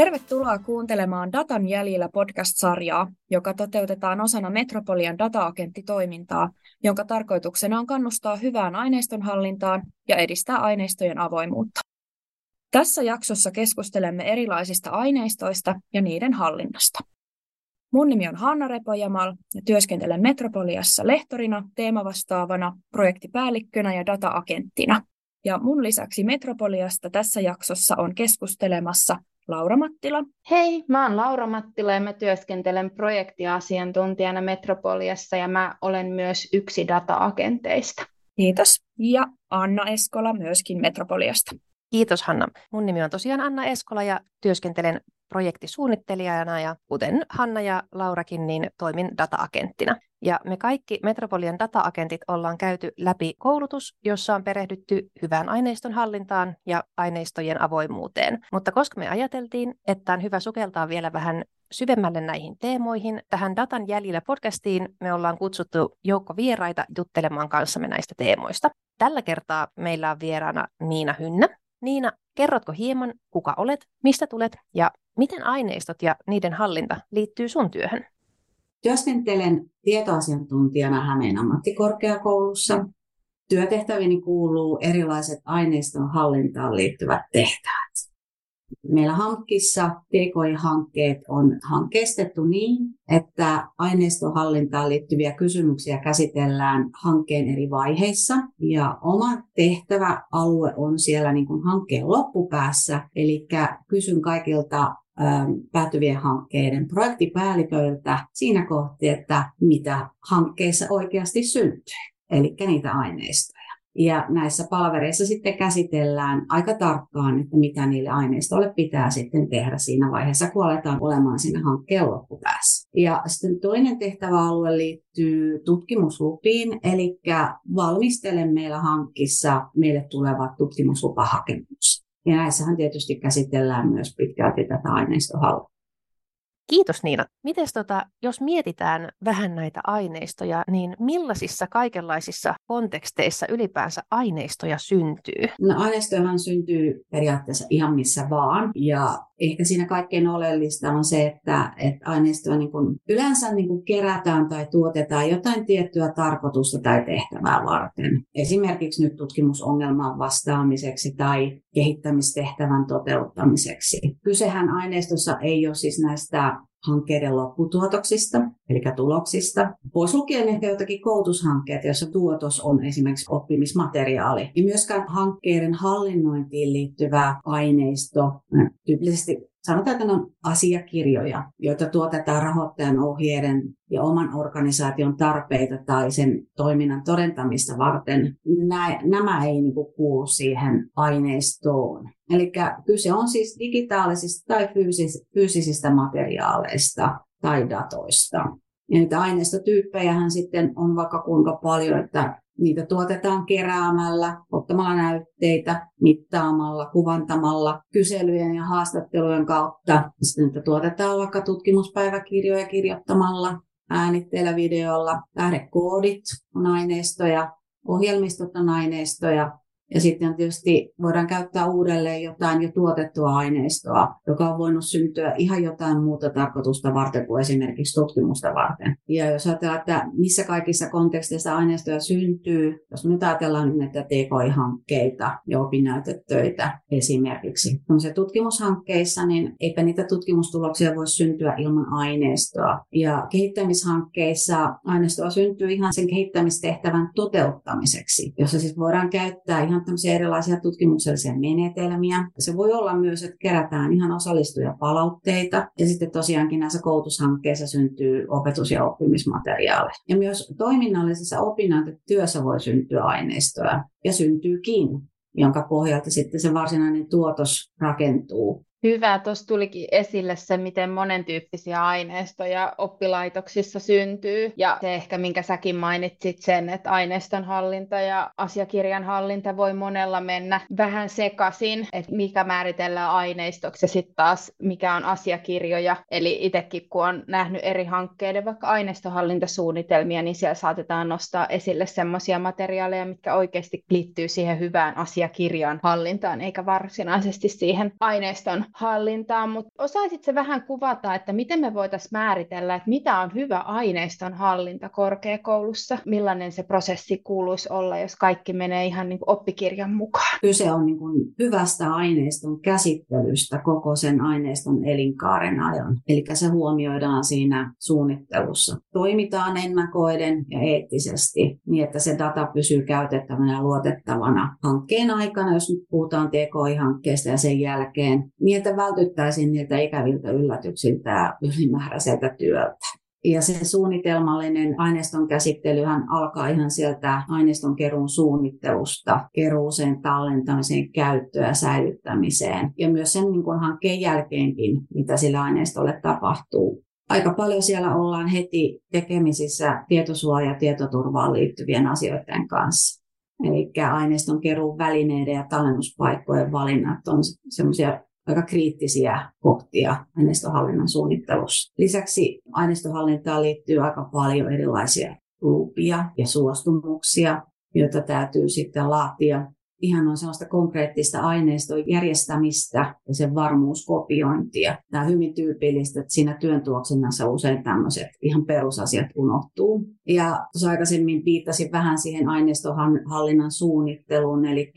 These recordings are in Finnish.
Tervetuloa kuuntelemaan Datan jäljillä podcast-sarjaa, joka toteutetaan osana Metropolian data-agenttitoimintaa, jonka tarkoituksena on kannustaa hyvään aineistonhallintaan ja edistää aineistojen avoimuutta. Tässä jaksossa keskustelemme erilaisista aineistoista ja niiden hallinnasta. Mun nimi on Hanna Repojamal ja työskentelen Metropoliassa lehtorina, teemavastaavana, projektipäällikkönä ja data-agenttina. Ja mun lisäksi Metropoliasta tässä jaksossa on keskustelemassa Laura Mattila. Hei, mä oon Laura Mattila ja mä työskentelen projektiasiantuntijana Metropoliassa ja mä olen myös yksi data-agenteista. Kiitos. Ja Anna Eskola myöskin Metropoliasta. Kiitos Hanna. Mun nimi on tosiaan Anna Eskola ja työskentelen projektisuunnittelijana ja kuten Hanna ja Laurakin, niin toimin data-agenttina. Ja me kaikki Metropolian data-agentit ollaan käyty läpi koulutus, jossa on perehdytty hyvään aineiston hallintaan ja aineistojen avoimuuteen. Mutta koska me ajateltiin, että on hyvä sukeltaa vielä vähän syvemmälle näihin teemoihin, tähän Datan jäljillä podcastiin me ollaan kutsuttu joukko vieraita juttelemaan kanssamme näistä teemoista. Tällä kertaa meillä on vieraana Niina Hynnä. Niina, kerrotko hieman, kuka olet, mistä tulet ja miten aineistot ja niiden hallinta liittyy sun työhön? Työskentelen tietoasiantuntijana Hämeen ammattikorkeakoulussa. Työtehtäviini kuuluu erilaiset aineiston hallintaan liittyvät tehtävät. Meillä hankkissa TKI-hankkeet on hankkeistettu niin, että aineiston hallintaan liittyviä kysymyksiä käsitellään hankkeen eri vaiheissa. Ja oma tehtäväalue on siellä niin kuin hankkeen loppupäässä, eli kysyn kaikilta Ähm, päätyvien hankkeiden projektipäälliköiltä siinä kohti, että mitä hankkeessa oikeasti syntyy, eli niitä aineistoja. Ja näissä palvereissa sitten käsitellään aika tarkkaan, että mitä niille aineistoille pitää sitten tehdä siinä vaiheessa, kun aletaan olemaan siinä hankkeen loppupäässä. Ja sitten toinen tehtäväalue liittyy tutkimuslupiin, eli valmistelen meillä hankkissa meille tulevat tutkimuslupahakemukset. Ja näissähän tietysti käsitellään myös pitkälti tätä aineistohallintaa. Kiitos Niina. Miten tota, jos mietitään vähän näitä aineistoja, niin millaisissa kaikenlaisissa konteksteissa ylipäänsä aineistoja syntyy? No aineistojahan syntyy periaatteessa ihan missä vaan. Ja ehkä siinä kaikkein oleellista on se, että, että aineistoa niin kuin yleensä niin kuin kerätään tai tuotetaan jotain tiettyä tarkoitusta tai tehtävää varten. Esimerkiksi nyt tutkimusongelmaan vastaamiseksi tai kehittämistehtävän toteuttamiseksi. Kysehän aineistossa ei ole siis näistä hankkeiden lopputuotoksista, eli tuloksista. Pois lukien ehkä jotakin koulutushankkeet, joissa tuotos on esimerkiksi oppimismateriaali. Ja myöskään hankkeiden hallinnointiin liittyvä aineisto, tyypillisesti sanotaan, että ne on asiakirjoja, joita tuotetaan rahoittajan ohjeiden ja oman organisaation tarpeita tai sen toiminnan todentamista varten. Nämä ei niin kuulu siihen aineistoon. Eli kyse on siis digitaalisista tai fyysis- fyysisistä materiaaleista tai datoista. Ja niitä aineistotyyppejähän sitten on vaikka kuinka paljon, että niitä tuotetaan keräämällä, ottamalla näytteitä, mittaamalla, kuvantamalla, kyselyjen ja haastattelujen kautta. Sitten niitä tuotetaan vaikka tutkimuspäiväkirjoja kirjoittamalla, äänitteellä, videolla, lähdekoodit on aineistoja, ohjelmistot on aineistoja, ja sitten tietysti voidaan käyttää uudelleen jotain jo tuotettua aineistoa, joka on voinut syntyä ihan jotain muuta tarkoitusta varten kuin esimerkiksi tutkimusta varten. Ja jos ajatellaan, että missä kaikissa konteksteissa aineistoja syntyy, jos nyt ajatellaan näitä TKI-hankkeita ja opinnäytetöitä esimerkiksi. tutkimushankkeissa, niin eipä niitä tutkimustuloksia voi syntyä ilman aineistoa. Ja kehittämishankkeissa aineistoa syntyy ihan sen kehittämistehtävän toteuttamiseksi, jossa siis voidaan käyttää ihan tämmöisiä erilaisia tutkimuksellisia menetelmiä. Se voi olla myös, että kerätään ihan osallistujapalautteita ja sitten tosiaankin näissä koulutushankkeissa syntyy opetus- ja oppimismateriaaleja. Ja myös toiminnallisessa työssä voi syntyä aineistoa ja syntyykin jonka pohjalta sitten se varsinainen tuotos rakentuu. Hyvä, tuossa tulikin esille se, miten monentyyppisiä aineistoja oppilaitoksissa syntyy. Ja se ehkä, minkä säkin mainitsit sen, että aineiston hallinta ja asiakirjan hallinta voi monella mennä vähän sekaisin, että mikä määritellään aineistoksi ja sitten taas mikä on asiakirjoja. Eli itsekin kun on nähnyt eri hankkeiden vaikka aineistohallintasuunnitelmia, niin siellä saatetaan nostaa esille semmoisia materiaaleja, mitkä oikeasti liittyy siihen hyvään asiakirjan hallintaan, eikä varsinaisesti siihen aineiston hallintaan, mutta osaisitko vähän kuvata, että miten me voitaisiin määritellä, että mitä on hyvä aineiston hallinta korkeakoulussa, millainen se prosessi kuuluisi olla, jos kaikki menee ihan niin kuin oppikirjan mukaan? Kyse on niin kuin hyvästä aineiston käsittelystä koko sen aineiston elinkaaren ajan. Eli se huomioidaan siinä suunnittelussa. Toimitaan ennakoiden ja eettisesti niin, että se data pysyy käytettävänä ja luotettavana hankkeen aikana, jos nyt puhutaan TKI-hankkeesta ja sen jälkeen, niin että vältyttäisiin niiltä ikäviltä yllätyksiltä ja ylimääräiseltä työltä. Ja se suunnitelmallinen aineiston käsittelyhän alkaa ihan sieltä aineiston keruun suunnittelusta, keruuseen, tallentamiseen, käyttöön ja säilyttämiseen. Ja myös sen niin hankkeen jälkeenkin, mitä sillä aineistolle tapahtuu. Aika paljon siellä ollaan heti tekemisissä tietosuoja- ja tietoturvaan liittyvien asioiden kanssa. Eli aineiston keruun välineiden ja tallennuspaikkojen valinnat on semmoisia aika kriittisiä kohtia aineistohallinnan suunnittelussa. Lisäksi aineistohallintaan liittyy aika paljon erilaisia lupia ja suostumuksia, joita täytyy sitten laatia. Ihan on sellaista konkreettista aineiston järjestämistä ja sen varmuuskopiointia. Tämä on hyvin tyypillistä, että siinä työn tuoksinnassa usein tämmöiset ihan perusasiat unohtuu. Ja tuossa aikaisemmin viittasin vähän siihen aineistohallinnan suunnitteluun, eli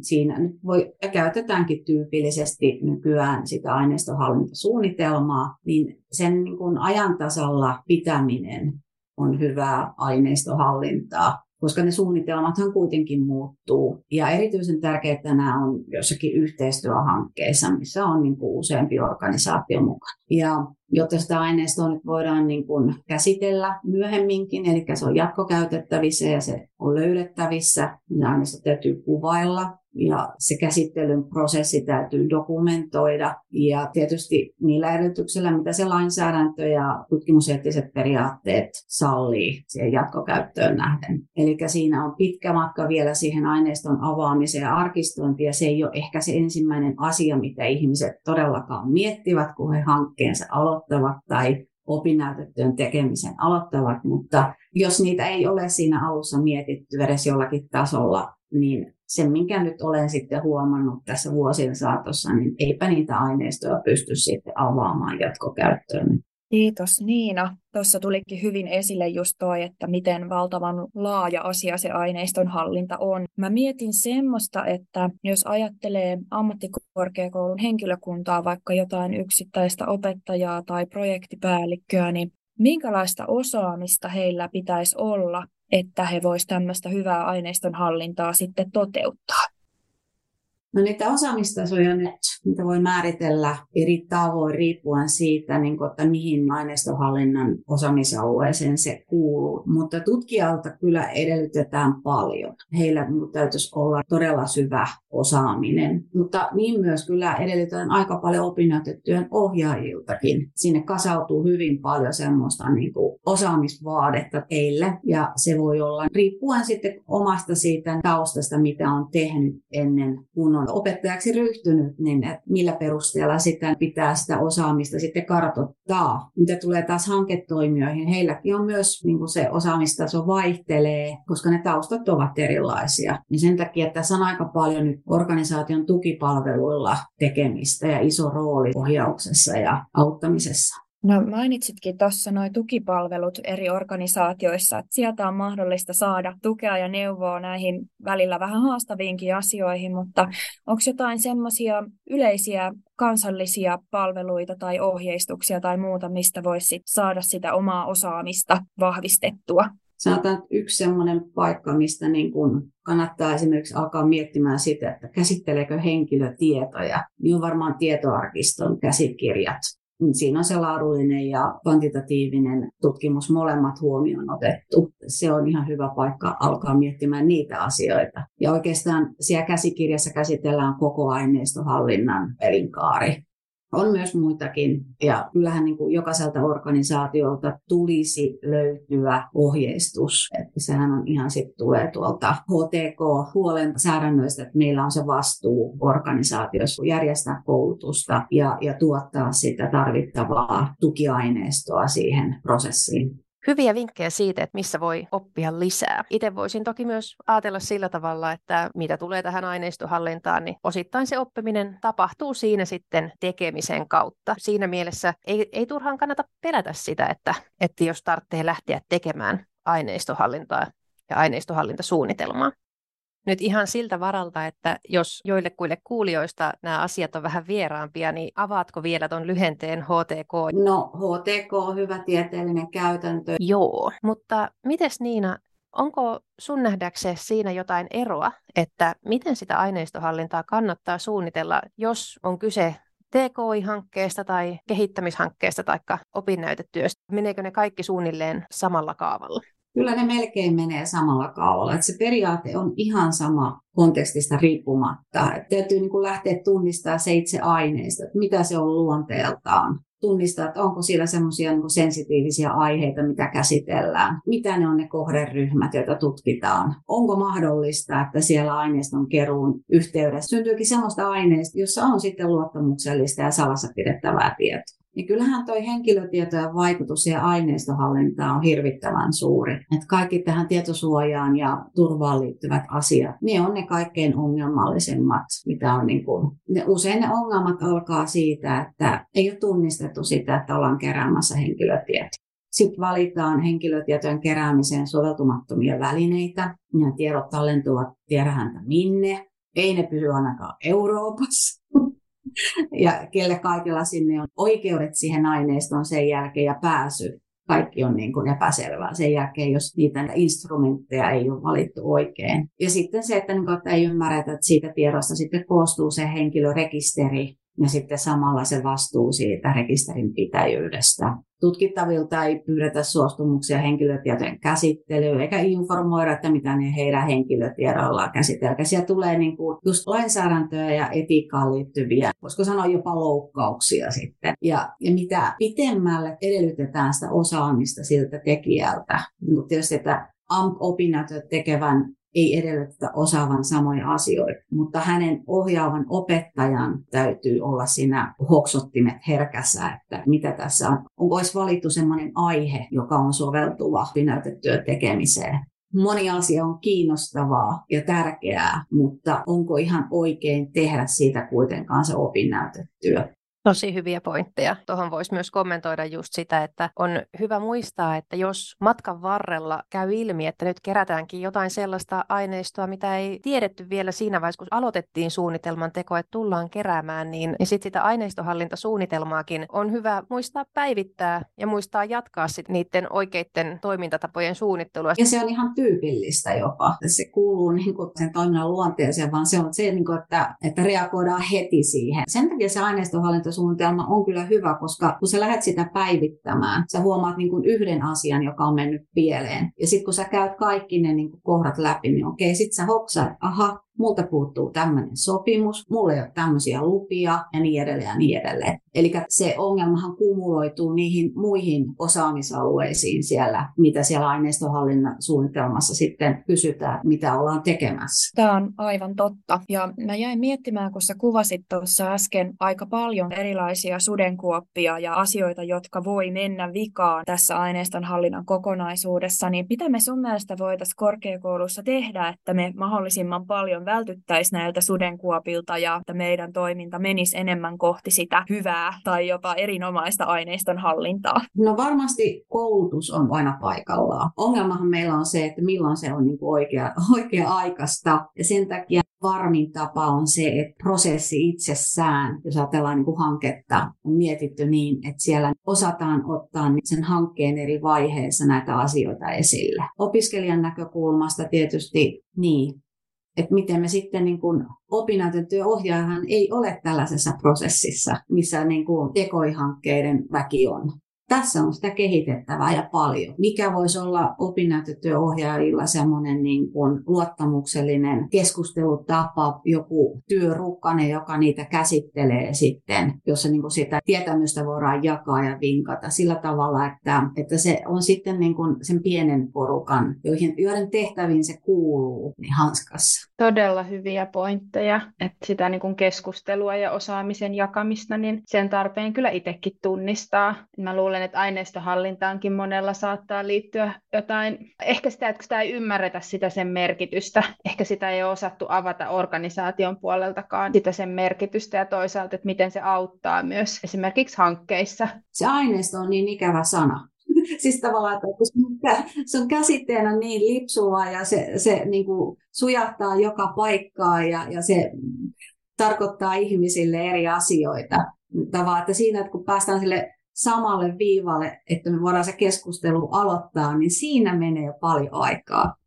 siinä nyt voi, ja käytetäänkin tyypillisesti nykyään sitä aineistohallintasuunnitelmaa, niin sen niin kuin ajantasalla pitäminen on hyvää aineistohallintaa, koska ne suunnitelmathan kuitenkin muuttuu. Ja erityisen tärkeää nämä on jossakin yhteistyöhankkeissa, missä on niin kuin useampi organisaatio mukana. Ja jotta sitä aineistoa nyt voidaan niin kuin käsitellä myöhemminkin, eli se on jatkokäytettävissä ja se on löydettävissä, niin aineisto täytyy kuvailla ja se käsittelyn prosessi täytyy dokumentoida ja tietysti niillä edellytyksillä, mitä se lainsäädäntö ja tutkimuseettiset periaatteet sallii siihen jatkokäyttöön nähden. Eli siinä on pitkä matka vielä siihen aineiston avaamiseen ja arkistointiin ja se ei ole ehkä se ensimmäinen asia, mitä ihmiset todellakaan miettivät, kun he hankkeensa aloittavat tai opinnäytetyön tekemisen aloittavat, mutta jos niitä ei ole siinä alussa mietitty edes jollakin tasolla, niin sen, minkä nyt olen sitten huomannut tässä vuosien saatossa, niin eipä niitä aineistoja pysty sitten avaamaan jatkokäyttöön. Kiitos Niina. Tuossa tulikin hyvin esille just toi, että miten valtavan laaja asia se aineiston hallinta on. Mä mietin semmoista, että jos ajattelee ammattikorkeakoulun henkilökuntaa, vaikka jotain yksittäistä opettajaa tai projektipäällikköä, niin minkälaista osaamista heillä pitäisi olla, että he voisivat tämmöistä hyvää aineiston hallintaa sitten toteuttaa? No niitä osaamistasoja nyt, niitä voi määritellä eri tavoin riippuen siitä, niin kuin, että mihin aineistohallinnan osaamisalueeseen se kuuluu. Mutta tutkijalta kyllä edellytetään paljon. Heillä täytyisi olla todella syvä osaaminen. Mutta niin myös kyllä edellytetään aika paljon opinnäytetyön ohjaajiltakin. Sinne kasautuu hyvin paljon semmoista niin kuin osaamisvaadetta teille. Ja se voi olla riippuen sitten omasta siitä taustasta, mitä on tehnyt ennen kun on opettajaksi ryhtynyt, niin että millä perusteella sitä pitää sitä osaamista sitten kartoittaa. Mitä tulee taas hanketoimijoihin, heilläkin on myös niin kuin se osaamistaso vaihtelee, koska ne taustat ovat erilaisia. Niin sen takia että tässä on aika paljon nyt organisaation tukipalveluilla tekemistä ja iso rooli ohjauksessa ja auttamisessa. No mainitsitkin tuossa nuo tukipalvelut eri organisaatioissa, että sieltä on mahdollista saada tukea ja neuvoa näihin välillä vähän haastaviinkin asioihin, mutta onko jotain semmoisia yleisiä kansallisia palveluita tai ohjeistuksia tai muuta, mistä voisi saada sitä omaa osaamista vahvistettua? Sanotaan, että yksi semmoinen paikka, mistä niin kun kannattaa esimerkiksi alkaa miettimään sitä, että käsitteleekö henkilö tietoja, niin on varmaan tietoarkiston käsikirjat Siinä on se laadullinen ja kvantitatiivinen tutkimus molemmat huomioon otettu. Se on ihan hyvä paikka alkaa miettimään niitä asioita. Ja oikeastaan siellä käsikirjassa käsitellään koko aineistohallinnan elinkaari on myös muitakin. Ja kyllähän niin kuin jokaiselta organisaatiolta tulisi löytyä ohjeistus. Että sehän on ihan sitten tulee tuolta HTK-huolen säädännöistä, että meillä on se vastuu organisaatiossa järjestää koulutusta ja, ja tuottaa sitä tarvittavaa tukiaineistoa siihen prosessiin. Hyviä vinkkejä siitä, että missä voi oppia lisää. Itse voisin toki myös ajatella sillä tavalla, että mitä tulee tähän aineistohallintaan, niin osittain se oppiminen tapahtuu siinä sitten tekemisen kautta. Siinä mielessä ei, ei turhaan kannata pelätä sitä, että, että jos tarvitsee lähteä tekemään aineistohallintaa ja aineistohallintasuunnitelmaa. Nyt ihan siltä varalta, että jos joillekuille kuulijoista nämä asiat on vähän vieraampia, niin avaatko vielä tuon lyhenteen HTK? No HTK on hyvä tieteellinen käytäntö. Joo, mutta mites Niina, onko sun nähdäksesi siinä jotain eroa, että miten sitä aineistohallintaa kannattaa suunnitella, jos on kyse TKI-hankkeesta tai kehittämishankkeesta tai opinnäytetyöstä? Meneekö ne kaikki suunnilleen samalla kaavalla? Kyllä ne melkein menee samalla kaavalla. Että se periaate on ihan sama kontekstista riippumatta. Että täytyy niin kuin lähteä tunnistamaan se itse aineista, että mitä se on luonteeltaan. Tunnistaa, että onko siellä semmoisia niin sensitiivisiä aiheita, mitä käsitellään. Mitä ne on ne kohderyhmät, joita tutkitaan. Onko mahdollista, että siellä aineiston keruun yhteydessä syntyykin semmoista aineista, jossa on sitten luottamuksellista ja salassa pidettävää tietoa niin kyllähän tuo henkilötietojen vaikutus ja aineistohallintaan on hirvittävän suuri. Et kaikki tähän tietosuojaan ja turvaan liittyvät asiat, ne on ne kaikkein ongelmallisemmat, mitä on niin kuin, ne, usein ne ongelmat alkaa siitä, että ei ole tunnistettu sitä, että ollaan keräämässä henkilötietoja. Sitten valitaan henkilötietojen keräämiseen soveltumattomia välineitä. Ja tiedot tallentuvat tiedähäntä minne. Ei ne pysy ainakaan Euroopassa ja kelle kaikilla sinne on oikeudet siihen aineistoon sen jälkeen ja pääsy. Kaikki on niin kuin epäselvää sen jälkeen, jos niitä instrumentteja ei ole valittu oikein. Ja sitten se, että, niin kuin, että ei ymmärretä, että siitä tiedosta sitten koostuu se henkilörekisteri, ja sitten samalla se vastuu siitä rekisterin pitäjyydestä. Tutkittavilta ei pyydetä suostumuksia henkilötietojen käsittelyyn eikä informoida, että mitä ne heidän henkilötiedoillaan käsitellään. Siellä tulee niin kuin just lainsäädäntöä ja etiikkaan liittyviä, voisiko sanoa jopa loukkauksia sitten. Ja, ja mitä pitemmälle edellytetään sitä osaamista siltä tekijältä, niin tietysti, että AMP-opinnat tekevän ei edellytetä osaavan samoja asioita, mutta hänen ohjaavan opettajan täytyy olla siinä hoksottimet herkässä, että mitä tässä on. Onko olisi valittu sellainen aihe, joka on soveltuva opinnäytetyön tekemiseen. Moni asia on kiinnostavaa ja tärkeää, mutta onko ihan oikein tehdä siitä kuitenkaan se opinnäytetyö? Tosi hyviä pointteja. Tuohon voisi myös kommentoida just sitä, että on hyvä muistaa, että jos matkan varrella käy ilmi, että nyt kerätäänkin jotain sellaista aineistoa, mitä ei tiedetty vielä siinä vaiheessa, kun aloitettiin suunnitelman teko, että tullaan keräämään, niin, niin sitten sitä aineistohallintasuunnitelmaakin on hyvä muistaa päivittää ja muistaa jatkaa sit niiden oikeiden toimintatapojen suunnittelua. Ja se on ihan tyypillistä jopa. Se kuuluu niin kuin sen toiminnan luonteeseen, vaan se on se, niin kuin, että, että reagoidaan heti siihen. Sen takia se aineistohallinta toimintasuunnitelma on kyllä hyvä, koska kun sä lähdet sitä päivittämään, sä huomaat niin kuin yhden asian, joka on mennyt pieleen. Ja sitten kun sä käyt kaikki ne niin kuin kohdat läpi, niin okei, sit sä hoksaat, aha, multa puuttuu tämmöinen sopimus, mulla ei ole tämmöisiä lupia ja niin edelleen ja niin edelleen. Eli se ongelmahan kumuloituu niihin muihin osaamisalueisiin siellä, mitä siellä aineistohallinnan suunnitelmassa sitten kysytään, mitä ollaan tekemässä. Tämä on aivan totta. Ja mä jäin miettimään, kun sä kuvasit tuossa äsken aika paljon erilaisia sudenkuoppia ja asioita, jotka voi mennä vikaan tässä aineistonhallinnan kokonaisuudessa, niin mitä me sun mielestä voitaisiin korkeakoulussa tehdä, että me mahdollisimman paljon vältyttäisiin näiltä sudenkuopilta ja että meidän toiminta menisi enemmän kohti sitä hyvää tai jopa erinomaista aineiston hallintaa? No varmasti koulutus on aina paikallaan. Ongelmahan meillä on se, että milloin se on niin oikea, oikea aikaista ja sen takia varmin tapa on se, että prosessi itsessään, jos ajatellaan niin kuin hanketta, on mietitty niin, että siellä osataan ottaa sen hankkeen eri vaiheissa näitä asioita esille. Opiskelijan näkökulmasta tietysti niin, että miten me sitten niin kuin opinnäytetyöohjaajahan ei ole tällaisessa prosessissa, missä niin kuin tekoihankkeiden väki on tässä on sitä kehitettävää ja paljon. Mikä voisi olla opinnäytetyöohjaajilla semmoinen niin kuin luottamuksellinen keskustelutapa, joku työrukkane, joka niitä käsittelee sitten, jossa niin kuin sitä tietämystä voidaan jakaa ja vinkata sillä tavalla, että, että se on sitten niin kuin sen pienen porukan, joihin, joiden tehtäviin se kuuluu, niin hanskassa. Todella hyviä pointteja, että sitä niin kuin keskustelua ja osaamisen jakamista, niin sen tarpeen kyllä itsekin tunnistaa. Mä luulen, luulen, että aineistohallintaankin monella saattaa liittyä jotain, ehkä sitä, että sitä ei ymmärretä sitä sen merkitystä, ehkä sitä ei ole osattu avata organisaation puoleltakaan sitä sen merkitystä ja toisaalta, että miten se auttaa myös esimerkiksi hankkeissa. Se aineisto on niin ikävä sana. siis tavallaan, että se on käsitteenä niin lipsua ja se, se niin kuin sujahtaa joka paikkaan ja, ja se tarkoittaa ihmisille eri asioita. Tavallaan, että siinä, että kun päästään sille samalle viivalle, että me voidaan se keskustelu aloittaa, niin siinä menee jo paljon aikaa.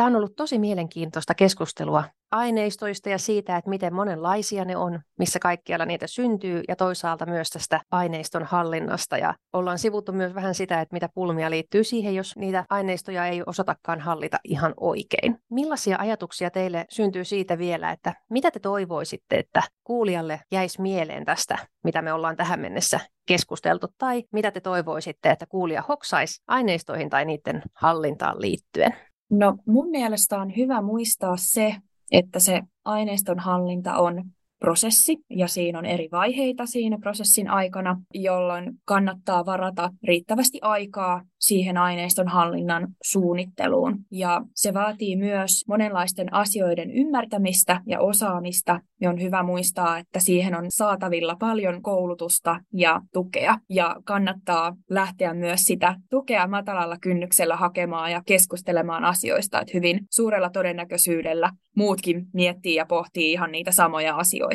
Tämä on ollut tosi mielenkiintoista keskustelua aineistoista ja siitä, että miten monenlaisia ne on, missä kaikkialla niitä syntyy ja toisaalta myös tästä aineiston hallinnasta. Ja ollaan sivuttu myös vähän sitä, että mitä pulmia liittyy siihen, jos niitä aineistoja ei osatakaan hallita ihan oikein. Millaisia ajatuksia teille syntyy siitä vielä, että mitä te toivoisitte, että kuulijalle jäisi mieleen tästä, mitä me ollaan tähän mennessä keskusteltu, tai mitä te toivoisitte, että kuulija hoksaisi aineistoihin tai niiden hallintaan liittyen? No mun mielestä on hyvä muistaa se, että se aineiston hallinta on prosessi ja siinä on eri vaiheita siinä prosessin aikana, jolloin kannattaa varata riittävästi aikaa siihen aineiston hallinnan suunnitteluun. Ja se vaatii myös monenlaisten asioiden ymmärtämistä ja osaamista. Ja on hyvä muistaa, että siihen on saatavilla paljon koulutusta ja tukea. Ja kannattaa lähteä myös sitä tukea matalalla kynnyksellä hakemaan ja keskustelemaan asioista. Että hyvin suurella todennäköisyydellä muutkin miettii ja pohtii ihan niitä samoja asioita.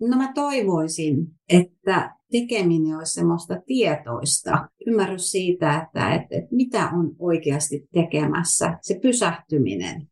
No mä toivoisin, että tekeminen olisi semmoista tietoista, ymmärrys siitä, että, että, että mitä on oikeasti tekemässä. Se pysähtyminen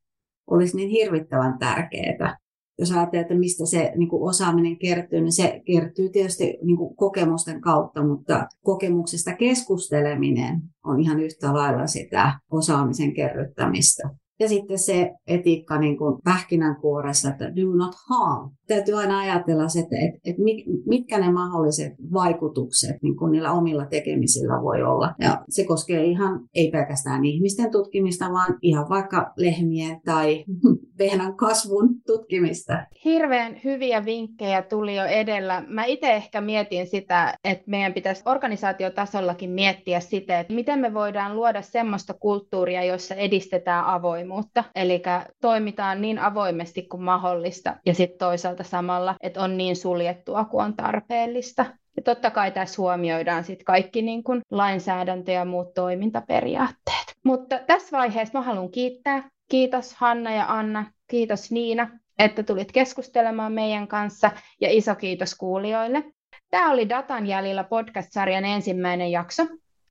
olisi niin hirvittävän tärkeää. Jos ajattelee, että mistä se niin kuin osaaminen kertyy, niin se kertyy tietysti niin kuin kokemusten kautta, mutta kokemuksesta keskusteleminen on ihan yhtä lailla sitä osaamisen kerryttämistä. Ja sitten se etiikka niin kuin pähkinänkuoressa, että do not harm. Täytyy aina ajatella se, että, että, että mitkä ne mahdolliset vaikutukset niin kuin niillä omilla tekemisillä voi olla. Ja se koskee ihan, ei pelkästään ihmisten tutkimista, vaan ihan vaikka lehmien tai vehnän kasvun tutkimista. Hirveän hyviä vinkkejä tuli jo edellä. Mä itse ehkä mietin sitä, että meidän pitäisi organisaatiotasollakin miettiä sitä, että miten me voidaan luoda semmoista kulttuuria, jossa edistetään avoimuutta. Eli toimitaan niin avoimesti kuin mahdollista ja sitten toisaalta samalla, että on niin suljettua kuin on tarpeellista. Ja totta kai tässä huomioidaan sitten kaikki niin kuin lainsäädäntö ja muut toimintaperiaatteet. Mutta tässä vaiheessa mä haluan kiittää Kiitos Hanna ja Anna, kiitos Niina, että tulit keskustelemaan meidän kanssa ja iso kiitos kuulijoille. Tämä oli Datan jäljellä podcast-sarjan ensimmäinen jakso.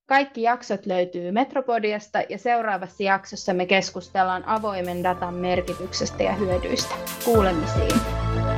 Kaikki jaksot löytyy Metropodiasta ja seuraavassa jaksossa me keskustellaan avoimen datan merkityksestä ja hyödyistä. Kuulemisiin.